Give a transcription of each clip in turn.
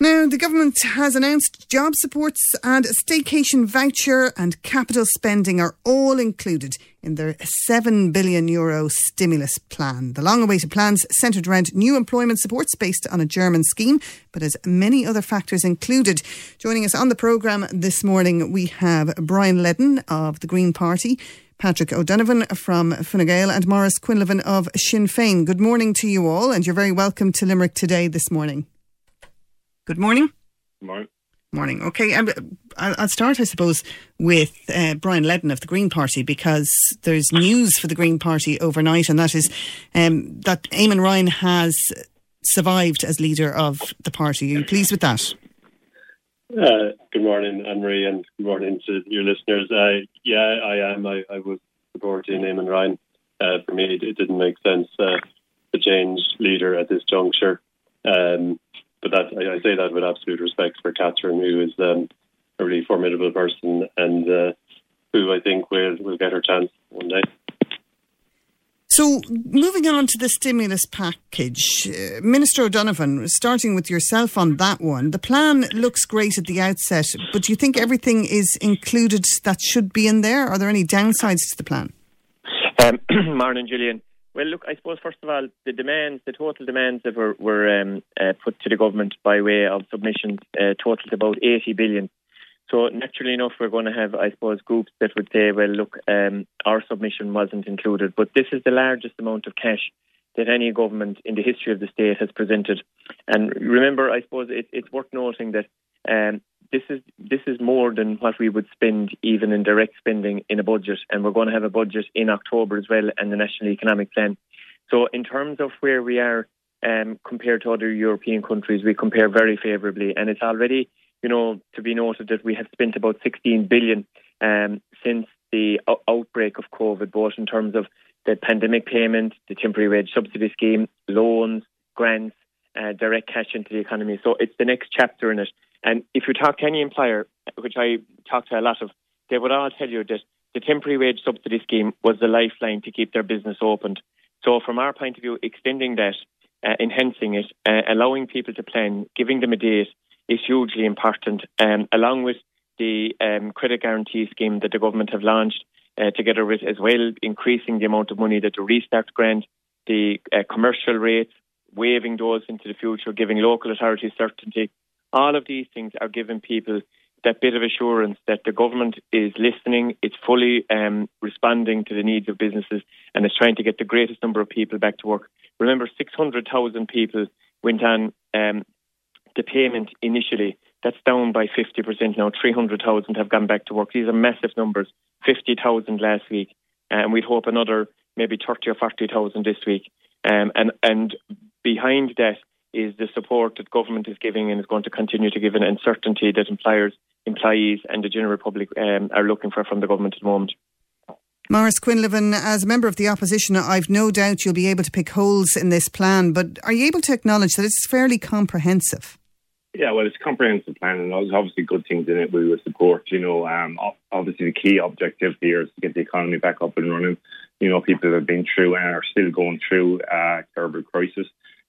Now, the government has announced job supports and a staycation voucher and capital spending are all included in their 7 billion euro stimulus plan. The long awaited plans centred around new employment supports based on a German scheme, but has many other factors included. Joining us on the programme this morning, we have Brian Leddin of the Green Party. Patrick O'Donovan from Fine Gael and Maurice Quinlivan of Sinn Féin. Good morning to you all, and you're very welcome to Limerick today this morning. Good morning. Morning. Morning. Okay, I'll start, I suppose, with uh, Brian Leddin of the Green Party because there's news for the Green Party overnight, and that is um, that Eamon Ryan has survived as leader of the party. Are you pleased with that? Uh, good morning, Anne Marie, and good morning to your listeners. Uh, yeah, I am. I, I was supporting Eamon Ryan. Uh, for me, it, it, didn't make sense uh, to change leader at this juncture. Um, but that I, I, say that with absolute respect for Catherine, who is um, a really formidable person and uh, who I think will will get her chance one day. So, moving on to the stimulus package, uh, Minister O'Donovan, starting with yourself on that one, the plan looks great at the outset, but do you think everything is included that should be in there? Are there any downsides to the plan? Um, Martin Gillian, well, look, I suppose first of all, the demands, the total demands that were, were um, uh, put to the government by way of submissions, uh, totaled about 80 billion. So naturally enough, we're going to have, I suppose, groups that would say, well, look, um, our submission wasn't included, but this is the largest amount of cash that any government in the history of the state has presented. And remember, I suppose it, it's worth noting that um, this is this is more than what we would spend even in direct spending in a budget, and we're going to have a budget in October as well, and the National Economic Plan. So, in terms of where we are um, compared to other European countries, we compare very favourably, and it's already, you know, to be noted that we have spent about 16 billion um, since the o- outbreak of COVID, both in terms of the pandemic payment, the temporary wage subsidy scheme, loans, grants, uh, direct cash into the economy. So it's the next chapter in it. And if you talk to any employer, which I talk to a lot of, they would all tell you that the temporary wage subsidy scheme was the lifeline to keep their business opened. So, from our point of view, extending that, uh, enhancing it, uh, allowing people to plan, giving them a date is hugely important, um, along with the um, credit guarantee scheme that the government have launched, uh, together with as well increasing the amount of money that the restart grant, the uh, commercial rates, waiving those into the future, giving local authorities certainty all of these things are giving people that bit of assurance that the government is listening, it's fully um, responding to the needs of businesses, and is trying to get the greatest number of people back to work. Remember, 600,000 people went on um, the payment initially. That's down by 50% now. 300,000 have gone back to work. These are massive numbers. 50,000 last week. And we'd hope another maybe 30 or 40,000 this week. Um, and, and behind that is the support that government is giving and is going to continue to give an uncertainty that employers, employees and the general public um, are looking for from the government at the moment. Maurice Quinlivan, as a member of the opposition, I've no doubt you'll be able to pick holes in this plan, but are you able to acknowledge that it's fairly comprehensive? Yeah, well, it's a comprehensive plan, and there's obviously good things in it we would support. You know, um, obviously the key objective here is to get the economy back up and running. You know, people have been through and are still going through a terrible crisis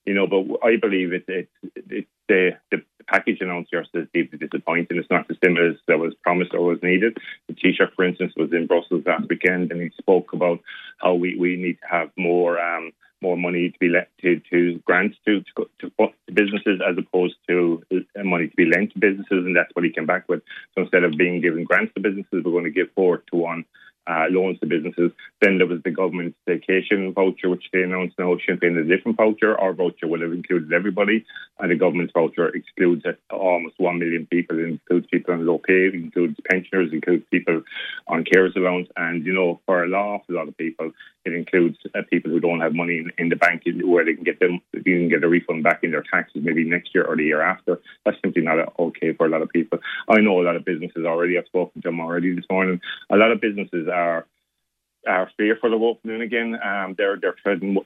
you know, but I believe it, it, it, the, the package announced yesterday is deeply disappointing. It's not the stimulus that was promised or was needed. The Taoiseach, for instance, was in Brussels last weekend and he spoke about how we, we need to have more um, more money to be lent to, to grants to, to, to businesses as opposed to uh, money to be lent to businesses, and that's what he came back with. So instead of being given grants to businesses, we're going to give four to one uh, loans to businesses. Then there was the government staycation voucher, which they announced now Sinn Féin a different voucher. Our voucher would have included everybody, and the government's voucher excludes almost one million people. It includes people on low pay, includes pensioners, includes people on carers allowance, and you know, for a lot, a lot of people, it includes uh, people who don't have money in, in, the bank where they can get them, they can get a refund back in their taxes maybe next year or the year after. That's simply not okay for a lot of people. I know a lot of businesses already. I've spoken to them already this morning. A lot of businesses are are fearful of opening again. Um, they're they're treading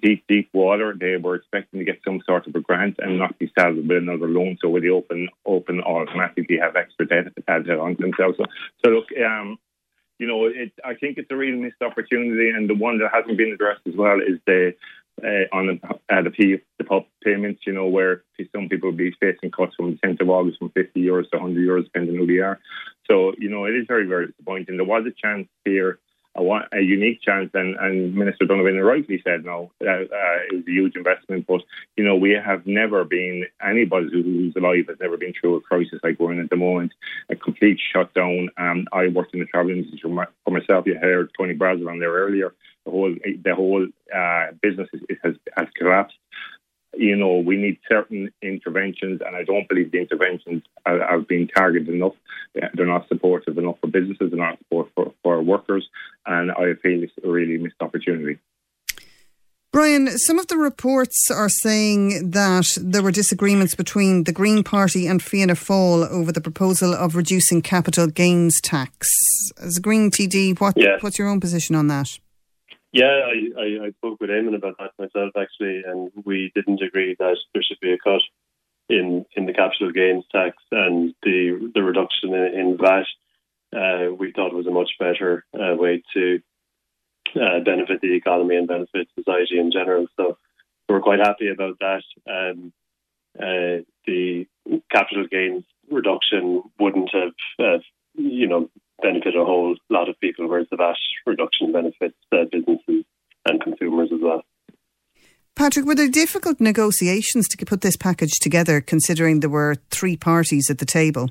deep deep water. They were expecting to get some sort of a grant and not be saddled with another loan. So when the open open automatically have extra debt added on themselves. So, so look, um, you know, it, I think it's a real missed opportunity, and the one that hasn't been addressed as well is the uh, on the, uh, the, P, the payments, you know, where some people will be facing cuts from the 10th of August from 50 euros to 100 euros, depending on who they are. So, you know, it is very, very disappointing. There was a chance here a, a unique chance, and, and Minister Donovan rightly said no. Uh, uh, it was a huge investment, but you know we have never been anybody who's alive has never been through a crisis like we're in at the moment. A complete shutdown. Um, I worked in the travel industry for myself. You heard Tony Brazil on there earlier. The whole the whole uh, business is, has has collapsed you know, we need certain interventions, and I don't believe the interventions are, have been targeted enough. They're not supportive enough for businesses, they're not supportive for, for workers, and I feel it's a really missed opportunity. Brian, some of the reports are saying that there were disagreements between the Green Party and Fianna Fáil over the proposal of reducing capital gains tax. As a Green TD, what, what's your own position on that? Yeah, I, I, I spoke with Eamon about that myself actually, and we didn't agree that there should be a cut in in the capital gains tax and the the reduction in, in VAT. Uh, we thought was a much better uh, way to uh, benefit the economy and benefit society in general. So we're quite happy about that. Um, uh, the capital gains reduction wouldn't have, uh, you know, benefit a whole lot of people, whereas the VAT reduction benefits uh, businesses and consumers as well. Patrick, were there difficult negotiations to put this package together, considering there were three parties at the table?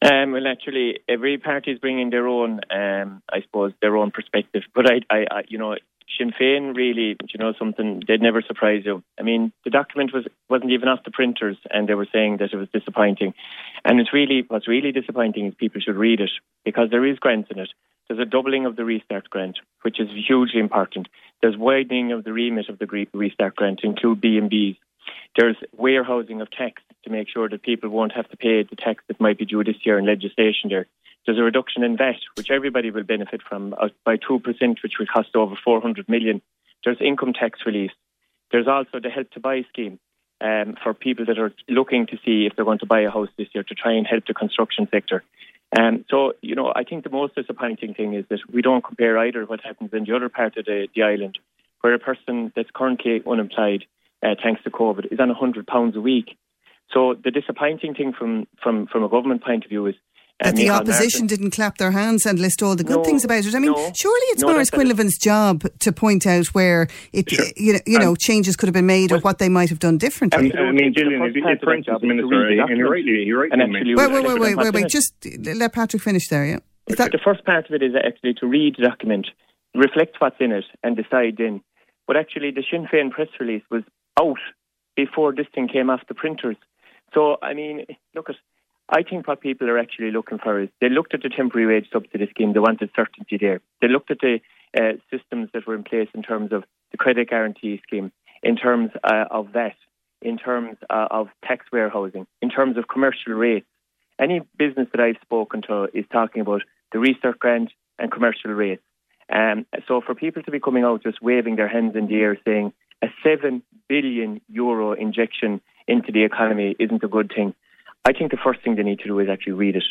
Um, well, actually, every party is bringing their own, um, I suppose, their own perspective. But I, I, I, you know, Sinn Féin really, you know, something they'd never surprise you. I mean, the document was wasn't even off the printers, and they were saying that it was disappointing. And it's really what's really disappointing is people should read it because there is grants in it. There's a doubling of the Restart grant, which is hugely important. There's widening of the remit of the Restart grant to include B and Bs. There's warehousing of tax to make sure that people won't have to pay the tax that might be due this year in legislation there. There's a reduction in VAT, which everybody will benefit from uh, by 2%, which will cost over 400 million. There's income tax relief. There's also the Help to Buy scheme um, for people that are looking to see if they're going to buy a house this year to try and help the construction sector. Um, so, you know, I think the most disappointing thing is that we don't compare either what happens in the other part of the, the island, where a person that's currently unemployed, uh, thanks to COVID, is on £100 a week. So the disappointing thing from, from, from a government point of view is that the opposition didn't clap their hands and list all the good no, things about it. I mean, no, surely it's no, Maurice Quinlivan's job to point out where it, sure. you know, you know changes could have been made well, or what they might have done differently. I, I mean, Gillian, if, if for instance, Minister, and you're rightly, you're rightly wait, wait, wait, wait, wait, wait, just let Patrick finish there, yeah. That- the first part of it is actually to read the document, reflect what's in it, and decide then. But actually, the Sinn Féin press release was out before this thing came off the printers. So, I mean, look at I think what people are actually looking for is they looked at the temporary wage subsidy scheme, they wanted certainty there. They looked at the uh, systems that were in place in terms of the credit guarantee scheme, in terms uh, of that, in terms uh, of tax warehousing, in terms of commercial rates. Any business that I've spoken to is talking about the research grant and commercial rates. Um, so for people to be coming out just waving their hands in the air saying a 7 billion euro injection into the economy isn't a good thing. I think the first thing they need to do is actually read it.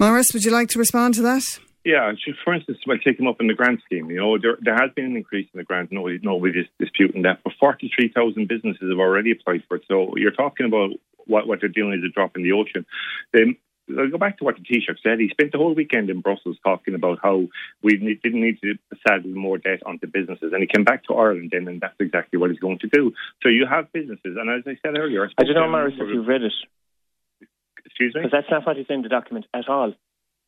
Maurice, would you like to respond to that? Yeah, for instance, by taking up in the grant scheme, you know, there, there has been an increase in the grant. Nobody, nobody is disputing that. But 43,000 businesses have already applied for it. So you're talking about what, what they're doing is a drop in the ocean. They, I'll go back to what the Taoiseach said. He spent the whole weekend in Brussels talking about how we didn't need to saddle more debt onto businesses. And he came back to Ireland then, and that's exactly what he's going to do. So you have businesses. And as I said earlier, I, I don't know, Maurice, if you've read it. Excuse me? Because that's not what is in the document at all.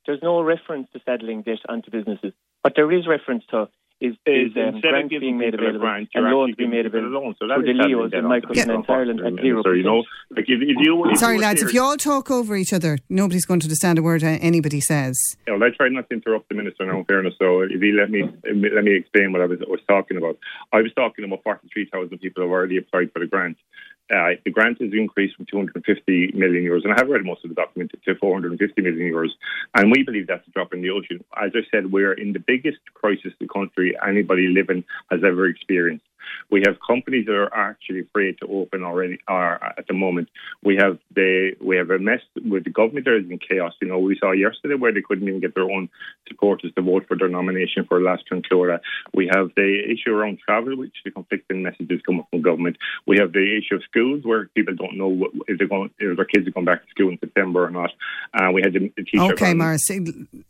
There's no reference to saddling debt onto businesses. But there is reference to is, is, um, grants being made available grant, and loans being made available so through the LEOs in microfinance yeah. Ireland at zero so, you know, like if, if you, if Sorry, lads, if you all talk over each other, nobody's going to understand a word anybody says. Yeah, well, I tried not to interrupt the minister. In fairness, so if he let me let me explain what I was, was talking about. I was talking about forty three thousand people have already applied for the grant. Uh, the grant has increased from 250 million euros, and I have read most of the document to 450 million euros, and we believe that's a drop in the ocean. As I said, we're in the biggest crisis the country anybody living has ever experienced. We have companies that are actually afraid to open already are at the moment. We have the we have a mess with the government. There is in chaos. You know, we saw yesterday where they couldn't even get their own supporters to vote for their nomination for Leas-Cheann Comhairle. We have the issue around travel, which the conflicting messages come from government. We have the issue of schools where people don't know what, if they're going if their kids are going back to school in September or not. Uh, we had the, the teacher. Okay, Maurice,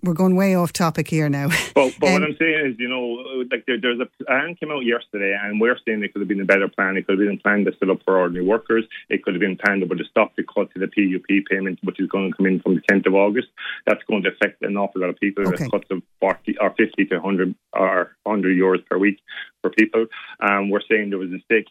we're going way off topic here now. But, but um, what I'm saying is, you know, like there, there's a plan came out yesterday, and we're saying it could have been a better plan. It could have been a plan that's still up for ordinary workers. It could have been planned to stop the cut to the PUP payment, which is going to come in from the 10th of August. That's going to affect an awful lot of people. Okay. Cuts of 40 or 50 to 100 or 100 euros per week for people. Um, we're saying there was a state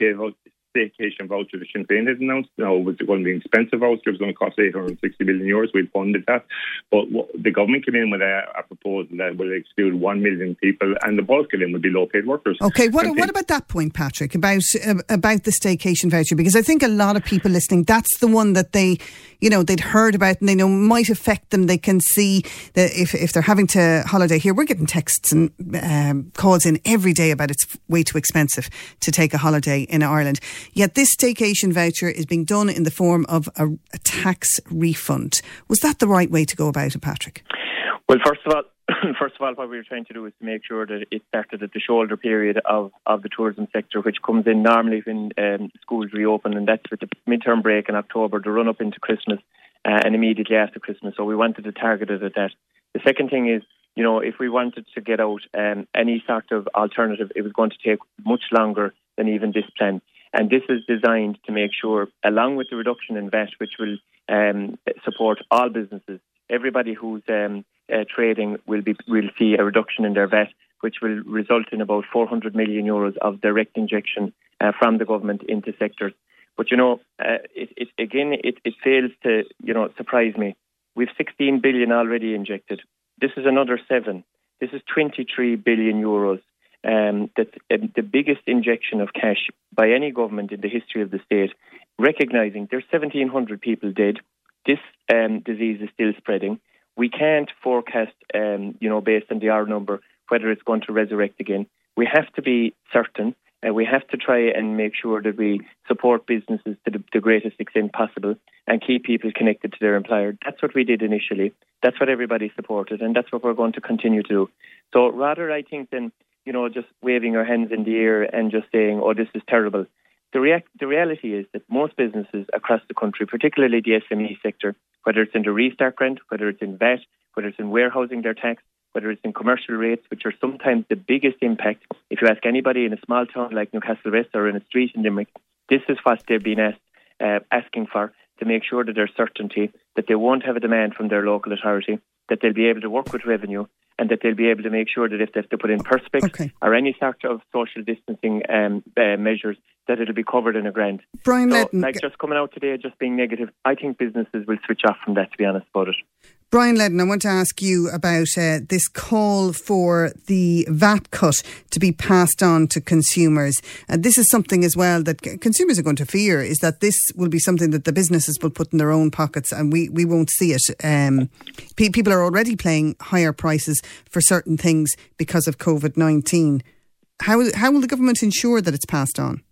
staycation voucher that Sinn Féin had announced. No, it was going to be an expensive voucher. It was going to cost 860 million euros. We funded that. But the government came in with a, a, proposal that would exclude 1 million people, and the bulk of them would be low paid workers. Okay, what, what about that point, Patrick, about, uh, about the staycation voucher? Because I think a lot of people listening, that's the one that they, you know, they'd heard about and they know might affect them. They can see that if, if they're having to holiday here, we're getting texts and um, calls in every day about it's way too expensive to take a holiday in Ireland. Yet this staycation voucher is being done in the form of a, a tax refund. Was that the right way to go about it, Patrick? Well, first of all, first of all, what we were trying to do is to make sure that it started at the shoulder period of, of the tourism sector, which comes in normally when um, schools reopen, and that's with the midterm break in October, the run up into Christmas, uh, and immediately after Christmas. So we wanted to target it at that. The second thing is, you know, if we wanted to get out um, any sort of alternative, it was going to take much longer than even this plan. And this is designed to make sure, along with the reduction in VAT, which will um, support all businesses, everybody who's um, uh, trading will be will see a reduction in their VAT, which will result in about 400 million euros of direct injection uh, from the government into sectors. But you know, uh, it, it, again, it, it fails to you know surprise me. We've 16 billion already injected. This is another seven. This is 23 billion euros um, that um, the biggest injection of cash by any government in the history of the state, recognising there's 1,700 people dead. This um, disease is still spreading. We can't forecast, um, you know, based on the R number, whether it's going to resurrect again. We have to be certain. Uh, we have to try and make sure that we support businesses to the, the greatest extent possible and keep people connected to their employer. That's what we did initially. That's what everybody supported, and that's what we're going to continue to do. So rather, I think, than you know, just waving our hands in the air and just saying, oh, this is terrible. The, the reality is that most businesses across the country, particularly the SME sector, whether it's in the restart grant, whether it's in VAT, whether it's in warehousing their tax, whether it's in commercial rates, which are sometimes the biggest impact. If you ask anybody in a small town like Newcastle West or in a street in Limerick, this is what they've been asked, uh, asking for to make sure that there's certainty that they won't have a demand from their local authority, that they'll be able to work with revenue, and that they'll be able to make sure that if they have to put in perspex okay. or any sort of social distancing um, uh, measures, that it'll be covered in a grant. Brian so, Leddin, like just coming out today, just being negative, I think businesses will switch off from that. To be honest about it. Brian Leddin, I want to ask you about uh, this call for the VAT cut to be passed on to consumers. And this is something as well that consumers are going to fear is that this will be something that the businesses will put in their own pockets and we, we won't see it. Um, pe- people are already paying higher prices for certain things because of COVID 19. How, how will the government ensure that it's passed on?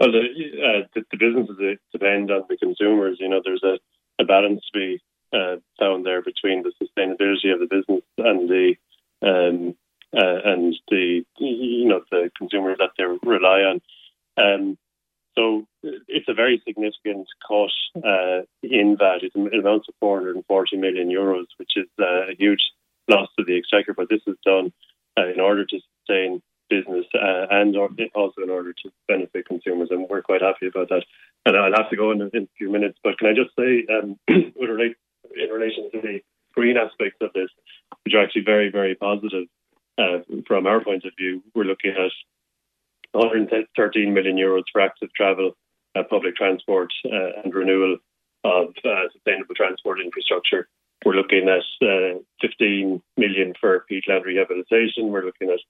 Well, the, uh, the, the businesses depend on the consumers. You know, there's a, a balance to be uh, found there between the sustainability of the business and the um, uh, and the you know the consumers that they rely on. Um, so it's a very significant cut uh, in that. It amounts to 440 million euros, which is uh, a huge loss to the exchequer. But this is done uh, in order to sustain business uh, and also in order to benefit consumers, and we're quite happy about that. And I'll have to go in, a few minutes, but can I just say, um, with relate relation to the green aspects of this, which are actually very, very positive uh, from our point of view. We're looking at 113 million euros for active travel, uh, public transport, uh, and renewal of uh, sustainable transport infrastructure. We're looking at uh, 15 million for peatland rehabilitation. We're looking at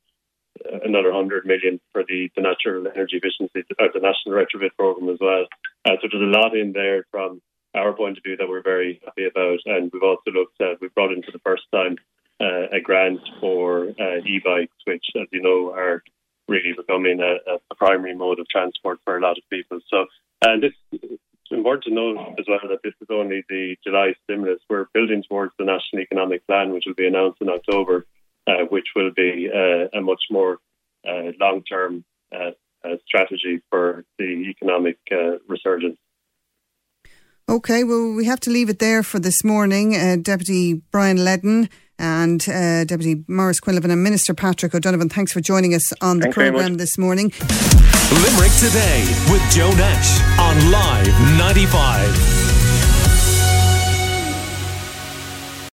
uh, another 100 million for the, the natural energy efficiency, the national retrofit program as well. So there's a lot in there from our point of view that we're very happy about. And we've also looked at, we've brought in for the first time uh, a grant for uh, e-bikes, which, as you know, are really becoming a, a, primary mode of transport for a lot of people. So, and this it's important to note as well that this is only the July stimulus. We're building towards the National Economic Plan, which will be announced in October, uh, which will be uh, a much more uh, long-term uh, uh, strategy for the economic uh, resurgence. Okay, well, we have to leave it there for this morning. Deputy Brian Leddin and uh, Deputy Maurice Quinlivan and Minister Patrick O'Donovan. Thanks for joining us on Thanks the programme this morning. Limerick Today with Joe Nash on Live 95.